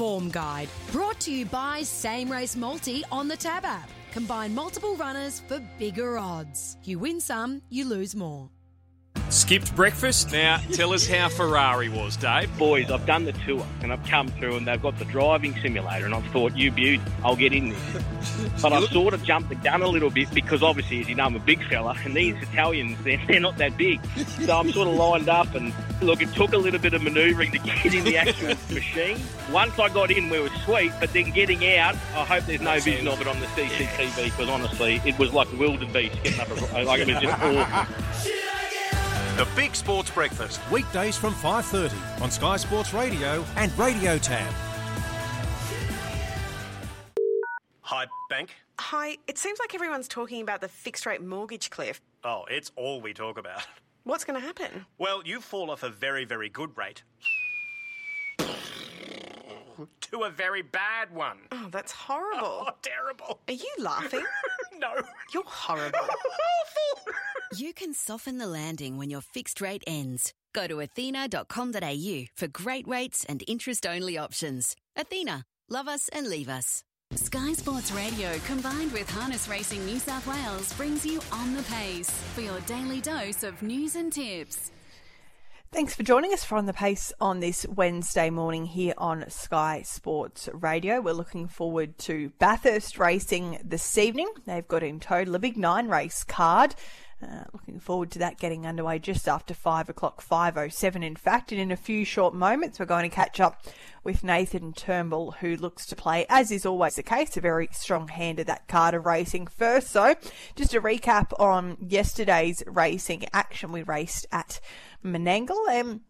Form Guide. Brought to you by Same Race Multi on the Tab app. Combine multiple runners for bigger odds. You win some, you lose more. Skipped breakfast? Now, tell us how Ferrari was, Dave. Boys, I've done the tour and I've come through and they've got the driving simulator and I've thought, you beauty, I'll get in there. But I've sort of jumped the gun a little bit because obviously, as you know, I'm a big fella and these Italians, they're, they're not that big. So I'm sort of lined up and look, it took a little bit of manoeuvring to get in the actual machine. Once I got in, we were sweet, but then getting out, I hope there's no vision of it on the CCTV because honestly, it was like a wildebeest getting up, a, like it was just awful. The Big Sports Breakfast, weekdays from 5.30 on Sky Sports Radio and Radio Tab. Hi, bank. Hi, it seems like everyone's talking about the fixed rate mortgage cliff. Oh, it's all we talk about. What's going to happen? Well, you fall off a very, very good rate to a very bad one. Oh, that's horrible. Oh, terrible. Are you laughing? no. You're horrible. Awful. You can soften the landing when your fixed rate ends. Go to athena.com.au for great rates and interest only options. Athena, love us and leave us. Sky Sports Radio combined with Harness Racing New South Wales brings you on the pace for your daily dose of news and tips. Thanks for joining us for On the Pace on this Wednesday morning here on Sky Sports Radio. We're looking forward to Bathurst racing this evening. They've got in total a big nine race card. Uh, looking forward to that getting underway just after 5 o'clock, 5.07 in fact. And in a few short moments, we're going to catch up with Nathan Turnbull, who looks to play, as is always the case, a very strong hand at that card of racing. First, so, just a recap on yesterday's racing action. We raced at Menangle. Um,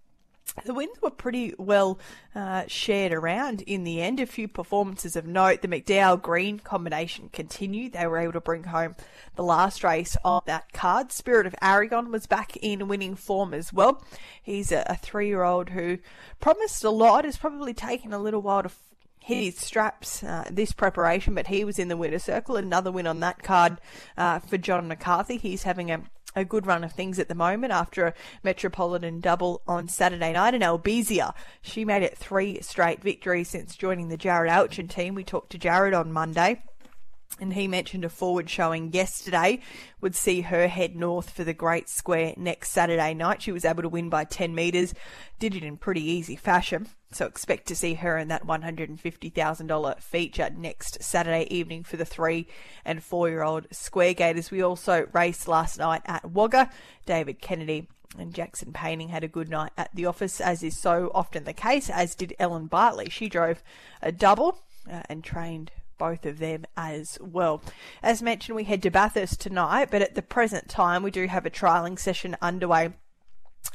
the wins were pretty well uh, shared around in the end. A few performances of note. The McDowell Green combination continued. They were able to bring home the last race on that card. Spirit of Aragon was back in winning form as well. He's a, a three year old who promised a lot. Has probably taken a little while to hit his straps uh, this preparation, but he was in the winner circle. Another win on that card uh, for John McCarthy. He's having a a good run of things at the moment after a Metropolitan double on Saturday night. And Albizia, she made it three straight victories since joining the Jarrod Alchin team. We talked to Jarrod on Monday. And he mentioned a forward showing yesterday would see her head north for the Great Square next Saturday night. She was able to win by 10 metres, did it in pretty easy fashion. So expect to see her in that $150,000 feature next Saturday evening for the three and four year old Squaregaiters. We also raced last night at Wagga. David Kennedy and Jackson Painting had a good night at the office, as is so often the case, as did Ellen Bartley. She drove a double uh, and trained both of them as well. As mentioned, we head to Bathurst tonight, but at the present time, we do have a trialling session underway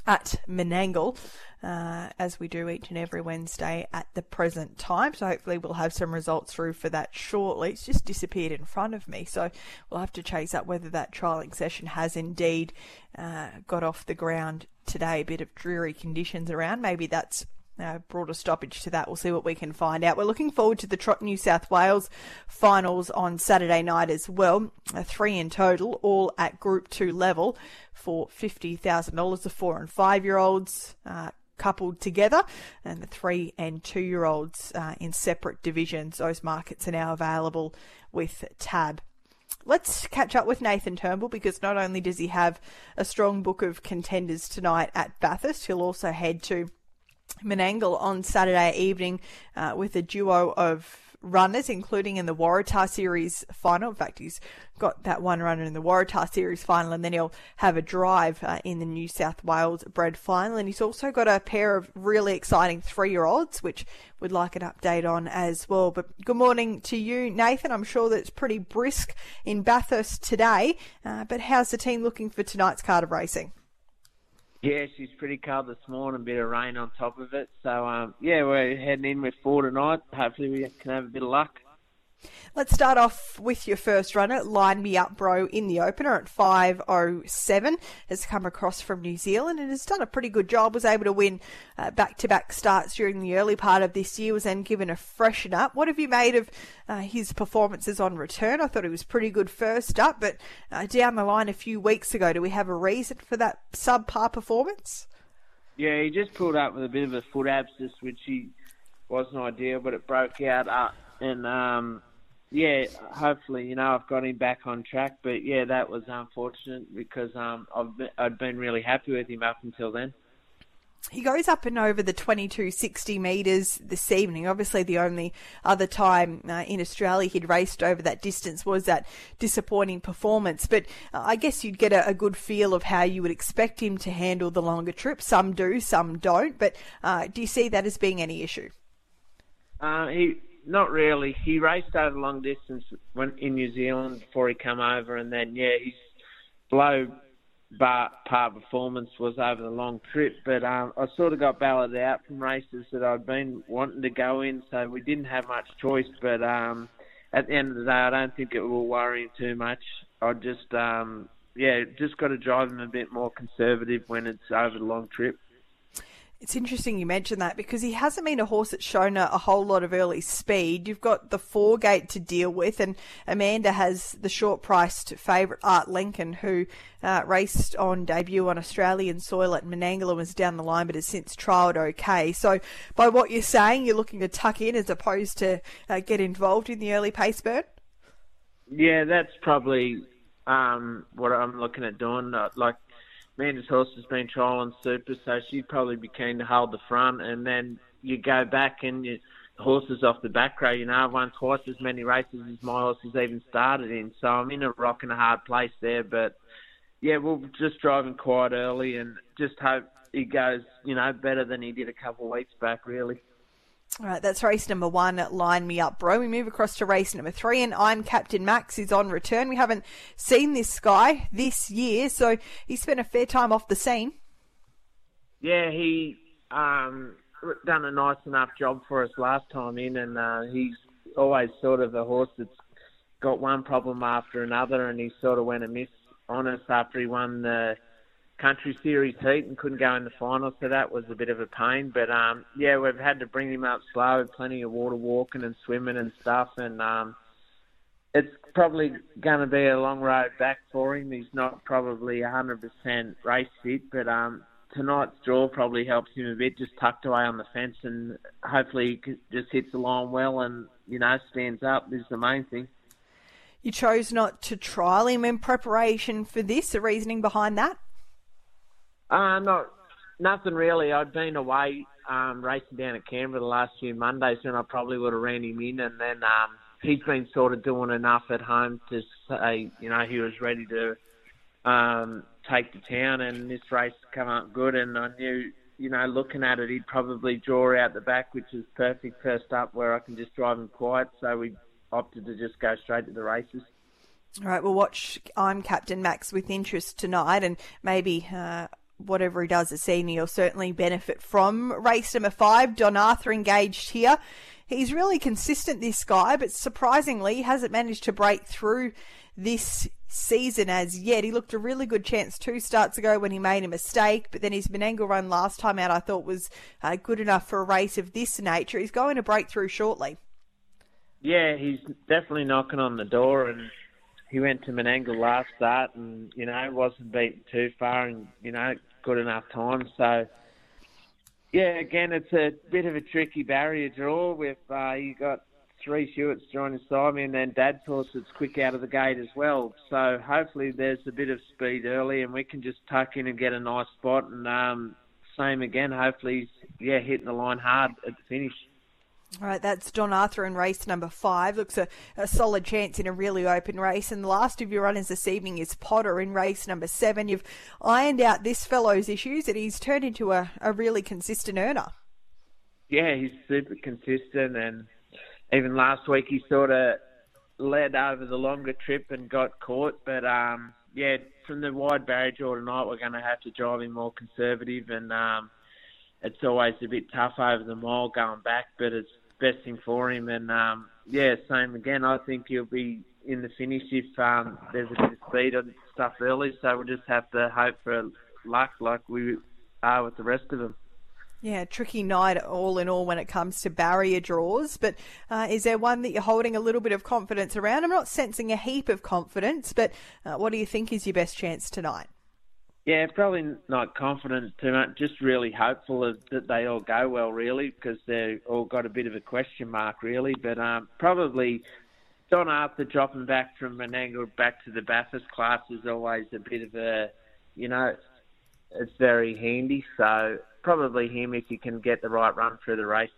at Menangle, uh, as we do each and every Wednesday at the present time. So hopefully we'll have some results through for that shortly. It's just disappeared in front of me, so we'll have to chase up whether that trialling session has indeed uh, got off the ground today. A bit of dreary conditions around. Maybe that's uh, brought a stoppage to that. We'll see what we can find out. We're looking forward to the Trot New South Wales finals on Saturday night as well. Uh, three in total, all at Group 2 level for $50,000. The four and five year olds. Uh, coupled together, and the three and two year olds uh, in separate divisions. Those markets are now available with Tab. Let's catch up with Nathan Turnbull because not only does he have a strong book of contenders tonight at Bathurst, he'll also head to Menangle on Saturday evening uh, with a duo of runners, including in the Waratah Series final. In fact, he's got that one runner in the Waratah Series final, and then he'll have a drive uh, in the New South Wales bred final. And he's also got a pair of really exciting three year olds, which we'd like an update on as well. But good morning to you, Nathan. I'm sure that it's pretty brisk in Bathurst today, uh, but how's the team looking for tonight's card of racing? Yeah, she's pretty cold this morning, a bit of rain on top of it. So, um, yeah, we're heading in with four tonight. Hopefully, we can have a bit of luck. Let's start off with your first runner, Line Me Up Bro, in the opener at 5.07. Has come across from New Zealand and has done a pretty good job. Was able to win back to back starts during the early part of this year, was then given a freshen up. What have you made of uh, his performances on return? I thought he was pretty good first up, but uh, down the line a few weeks ago, do we have a reason for that subpar performance? Yeah, he just pulled up with a bit of a foot abscess, which he wasn't ideal, but it broke out. And um, yeah, hopefully, you know, I've got him back on track. But yeah, that was unfortunate because um, I've been, I'd been really happy with him up until then. He goes up and over the 2260 metres this evening. Obviously, the only other time uh, in Australia he'd raced over that distance was that disappointing performance. But uh, I guess you'd get a, a, good feel of how you would expect him to handle the longer trip. Some do, some don't. But uh, do you see that as being any issue? Uh, he not really. He raced over long distance when in New Zealand before he come over, and then yeah, he's below bar, par performance was over the long trip, but um, I sort of got balloted out from races that I'd been wanting to go in, so we didn't have much choice. But um, at the end of the day, I don't think it will worry him too much. I just, um, yeah, just got to drive him a bit more conservative when it's over the long trip. It's interesting you mentioned that because he hasn't been a horse that's shown a, a, whole lot of early speed. You've got the four gate to deal with, and Amanda has the short priced favourite Art Lincoln, who uh, raced on debut on Australian soil at Menangle was down the line, but has since trialled okay. So, by what you're saying, you're looking to tuck in as opposed to uh, get involved in the early pace burn? Yeah, that's probably um, what I'm looking at doing. Uh, like, Amanda's horse has been trialling super, so she'd probably be keen to hold the front, and then you go back and you, the horses off the back row. You know, I've won twice as many races as my horse has even started in, so I'm in a rock and a hard place there. But yeah, we'll just drive him quite early and just hope he goes, you know, better than he did a couple of weeks back, really. All right, that's race number one. Line me up, bro. We move across to race number three, and I'm Captain Max is on return. We haven't seen this guy this year, so he spent a fair time off the scene. Yeah, he um, done a nice enough job for us last time in, and uh, he's always sort of a horse that's got one problem after another, and he sort of went amiss on us after he won the country series heat and couldn't go in the final, so that was a bit of a pain. But um, yeah, we've had to bring him up slow, plenty of water walking and swimming and stuff, and um, it's probably going to be a long road back for him. He's not probably 100% race fit, but um, tonight's draw probably helps him a bit, just tucked away on the fence, and hopefully he just hits the line well and you know stands up. Is the main thing. You chose not to trial him in preparation for this. The reasoning behind that? Uh, not nothing really. I'd been away um, racing down at Canberra the last few Mondays, and I probably would have ran him in. And then um, he's been sort of doing enough at home to say, you know, he was ready to um, take to town. And this race come up good, and I knew, you know, looking at it, he'd probably draw out the back, which is perfect first up, where I can just drive him quiet. So we opted to just go straight to the races. All right, we'll watch I'm Captain Max with interest tonight, and maybe. Uh whatever he does at senior, he'll certainly benefit from. Race number five, Don Arthur engaged here. He's really consistent, this guy, but surprisingly, he hasn't managed to break through this season as yet. He looked a really good chance two starts ago when he made a mistake, but then his Menangle run last time out I thought was uh, good enough for a race of this nature. He's going to break through shortly. Yeah, he's definitely knocking on the door, and he went to Menangle last start and, you know, wasn't beaten too far and, you know, good enough time. So, yeah, again, it's a bit of a tricky barrier draw with uh, you got three Stewarts joining me and then Dad's horse that's quick out of the gate as well. So hopefully there's a bit of speed early and we can just tuck in and get a nice spot and um, same again. Hopefully he's, yeah, hitting the line hard at the finish. All right, that's Don Arthur in race number five. Looks a, a, solid chance in a really open race. And the last of your runners this evening is Potter in race number seven. You've ironed out this fellow's issues and he's turned into a, a really consistent earner. Yeah, he's super consistent. And even last week he sort of led over the longer trip and got caught. But um, yeah, from the wide barrier draw tonight, we're going to have to drive him more conservative. And um, it's always a bit tough over the mile going back, but it's best thing for him. And um, yeah, same again. I think he'll be in the finish if um, there's a bit of speed and stuff early. So we'll just have to hope for luck, like we are with the rest of them. Yeah, tricky night all in all when it comes to barrier draws. But uh, is there one that you're holding a little bit of confidence around? I'm not sensing a heap of confidence, but uh, what do you think is your best chance tonight? Yeah, probably not confident too much. Just really hopeful that they all go well, really, because they've all got a bit of a question mark, really. But um, probably Don Arthur dropping back from Menangle back to the Bathurst class is always a bit of a, you know, it's very handy. So probably him if he can get the right run through the race.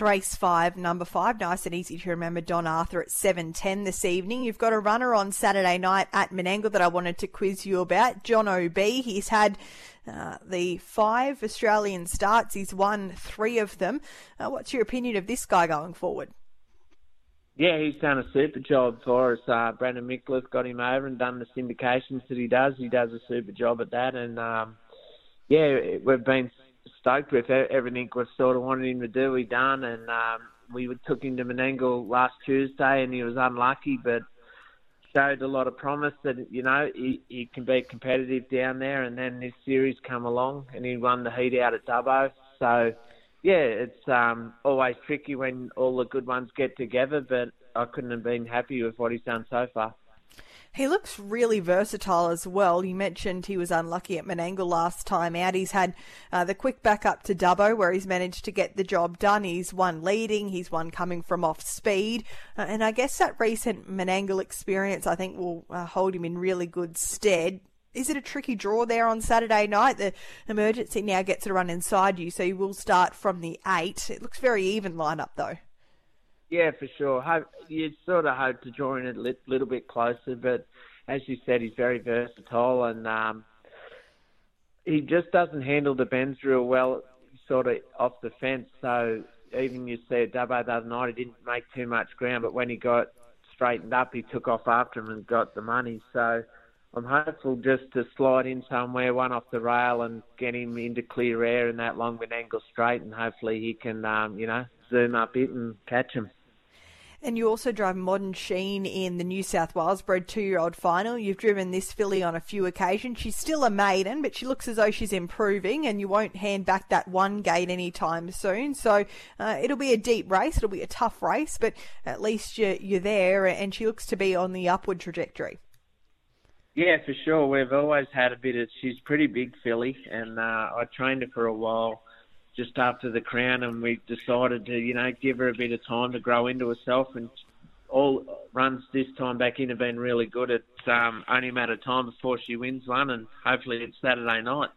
Race five, number five. Nice and easy to remember. Don Arthur at 7.10 this evening. You've got a runner on Saturday night at Menangle that I wanted to quiz you about. John O.B. He's had uh, the five Australian starts. He's won three of them. Uh, what's your opinion of this guy going forward? Yeah, he's done a super job for us. Uh, Brandon Mickleth got him over and done the syndications that he does. He does a super job at that. And, um, yeah, we've been stoked with everything we sort of wanted him to do. He done, and um, we took him to Menangle last Tuesday, and he was unlucky, but showed a lot of promise that you know he, he can be competitive down there. And then this series come along, and he won the heat out at Dubbo. So yeah, it's um, always tricky when all the good ones get together, but I couldn't have been happy with what he's done so far. He looks really versatile as well. You mentioned he was unlucky at Menangle last time out. He's had uh, the quick back up to Dubbo where he's managed to get the job done. He's won leading, he's won coming from off speed. Uh, and I guess that recent Menangle experience, I think, will uh, hold him in really good stead. Is it a tricky draw there on Saturday night? The emergency now gets to run inside you, so you will start from the eight. It looks very even lineup though. Yeah, for sure. You sort of hope to join it a little bit closer, but as you said, he's very versatile and um, he just doesn't handle the bends real well, sort of off the fence. So even you said Dubbo the other night, he didn't make too much ground, but when he got straightened up, he took off after him and got the money. So I'm hopeful just to slide in somewhere, one off the rail, and get him into clear air in that long Menangle straight, and hopefully he can, um, you know, zoom up it and catch him. And you also drive Modern Sheen in the New South Wales bred two year old final. You've driven this filly on a few occasions. She's still a maiden, but she looks as though she's improving, and you won't hand back that one gate anytime soon. So uh, it'll be a deep race. It'll be a tough race, but at least you're, you're there, and she looks to be on the upward trajectory. Yeah, for sure. We've always had a bit of. She's pretty big filly, and uh, I trained her for a while just after the crown, and we decided to, you know, give her a bit of time to grow into herself. And all runs this time back in have been really good. It's um, only a matter of time before she wins one, and hopefully it's Saturday night.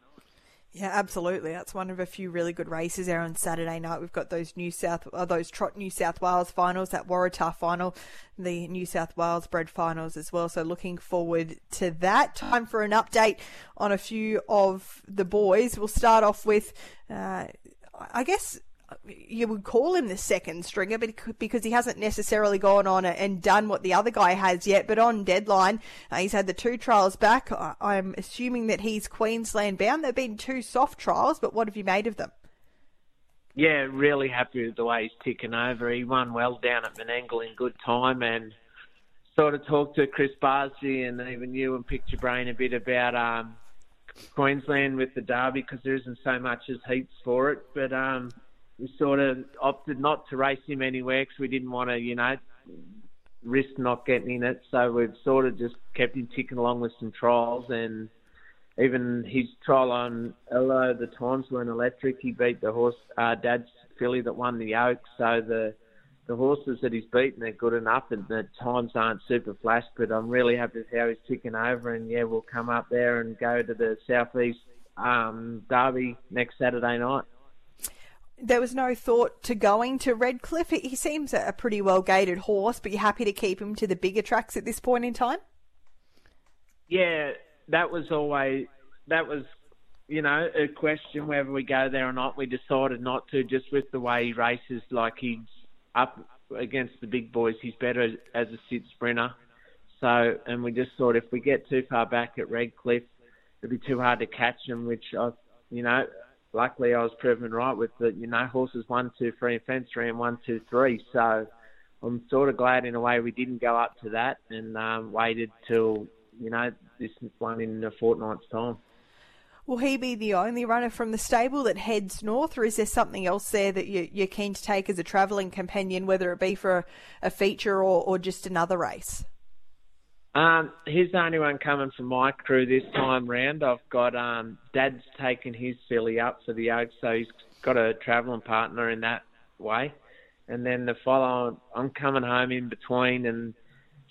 Yeah, absolutely. That's one of a few really good races there on Saturday night. We've got those New South, uh, those Trot New South Wales finals, that Waratah final, the New South Wales bred finals as well. So looking forward to that. Time for an update on a few of the boys. We'll start off with, uh, I guess you would call him the second stringer, because he hasn't necessarily gone on and done what the other guy has yet. But on deadline, uh, he's had the two trials back. I'm assuming that he's Queensland bound. They've been two soft trials, but what have you made of them? Yeah, really happy with the way he's ticking over. He won well down at Menangle in good time and sort of talked to Chris Barsby and even you and picked your brain a bit about um, Queensland with the Derby because there isn't so much as heats for it. But um, we sort of opted not to race him anywhere because we didn't want to, you know, risk not getting in it. So we've sort of just kept him ticking along with some trials and even his trial on Elo, the times weren't electric. He beat the horse, uh, Dad's filly that won the Oaks. So the the horses that he's beaten are good enough, and the times aren't super flash. But I'm really happy with how he's ticking over, and yeah, we'll come up there and go to the southeast um, Derby next Saturday night. There was no thought to going to Redcliffe. He seems a pretty well gated horse, but you're happy to keep him to the bigger tracks at this point in time. Yeah, that was always that was you know, a question whether we go there or not. We decided not to, just with the way he races. Like he's up against the big boys, he's better as a sit sprinter. So, and we just thought if we get too far back at Redcliffe, it'd be too hard to catch him. Which I, you know, luckily I was proven right with the, you know, horses one, two, three, and fence three, and one, two, three. So, I'm sort of glad in a way we didn't go up to that and um, waited till you know this one in a fortnight's time. Will he be the only runner from the stable that heads north, or is there something else there that you, are keen to take as a travelling companion, whether it be for a, a feature or, or just another race? Um, he's the only one coming from my crew this time round. I've got um, Dad's taken his filly up for the Oaks, so he's got a travelling partner in that way. And then the follow, I'm coming home in between, and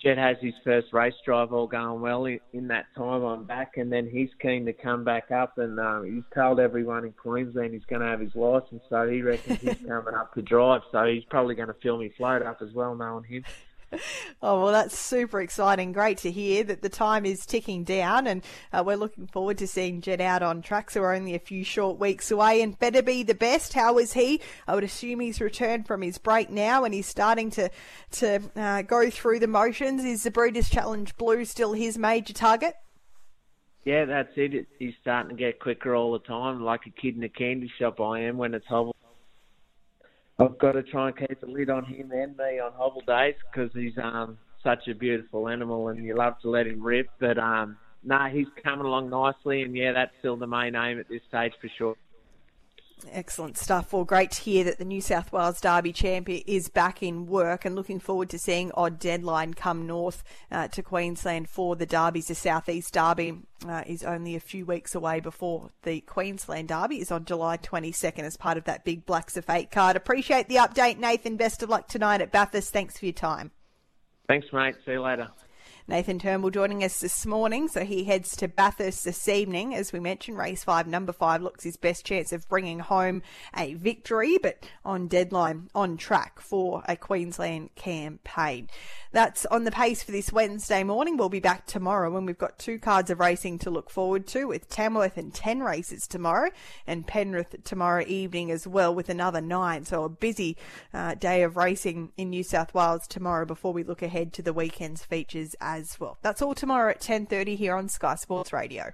Jet has his first race drive all going well in, in that time. I'm back, and then he's keen to come back up, and um, he's told everyone in Queensland he's going to have his license, so he reckons he's coming up to drive. So he's probably going to fill me float up as well, knowing him. Oh, well, that's super exciting. Great to hear that the time is ticking down, and uh, we're looking forward to seeing Jed out on track. So we're only a few short weeks away, and better be the best. How is he? I would assume he's returned from his break now, and he's starting to to uh, go through the motions. Is the Breeders' Challenge Blue still his major target? Yeah, that's it. He's starting to get quicker all the time, like a kid in a candy shop. I am when it's hobble. I've got to try and keep a lid on him and me on hobble days because he's um, such a beautiful animal and you love to let him rip. But um, no, nah, he's coming along nicely, and yeah, that's still the main aim at this stage for sure. Excellent stuff. Well, great to hear that the New South Wales Derby champion is back in work and looking forward to seeing On Deadline come north uh, to Queensland for the Derbies. The Southeast Derby uh, is only a few weeks away before the Queensland Derby is on July 22nd as part of that big Blacks A Fake card. Appreciate the update, Nathan. Best of luck tonight at Bathurst. Thanks for your time. Thanks, mate. See you later. Nathan Turnbull joining us this morning. So he heads to Bathurst this evening. As we mentioned, race five, number five, looks his best chance of bringing home a victory, but on deadline, on track for a Queensland campaign. That's on the pace for this Wednesday morning. We'll be back tomorrow when we've got two cards of racing to look forward to with Tamworth and 10 races tomorrow and Penrith tomorrow evening as well with another nine. So a busy uh, day of racing in New South Wales tomorrow before we look ahead to the weekend's features as well. That's all tomorrow at 10.30 here on Sky Sports Radio.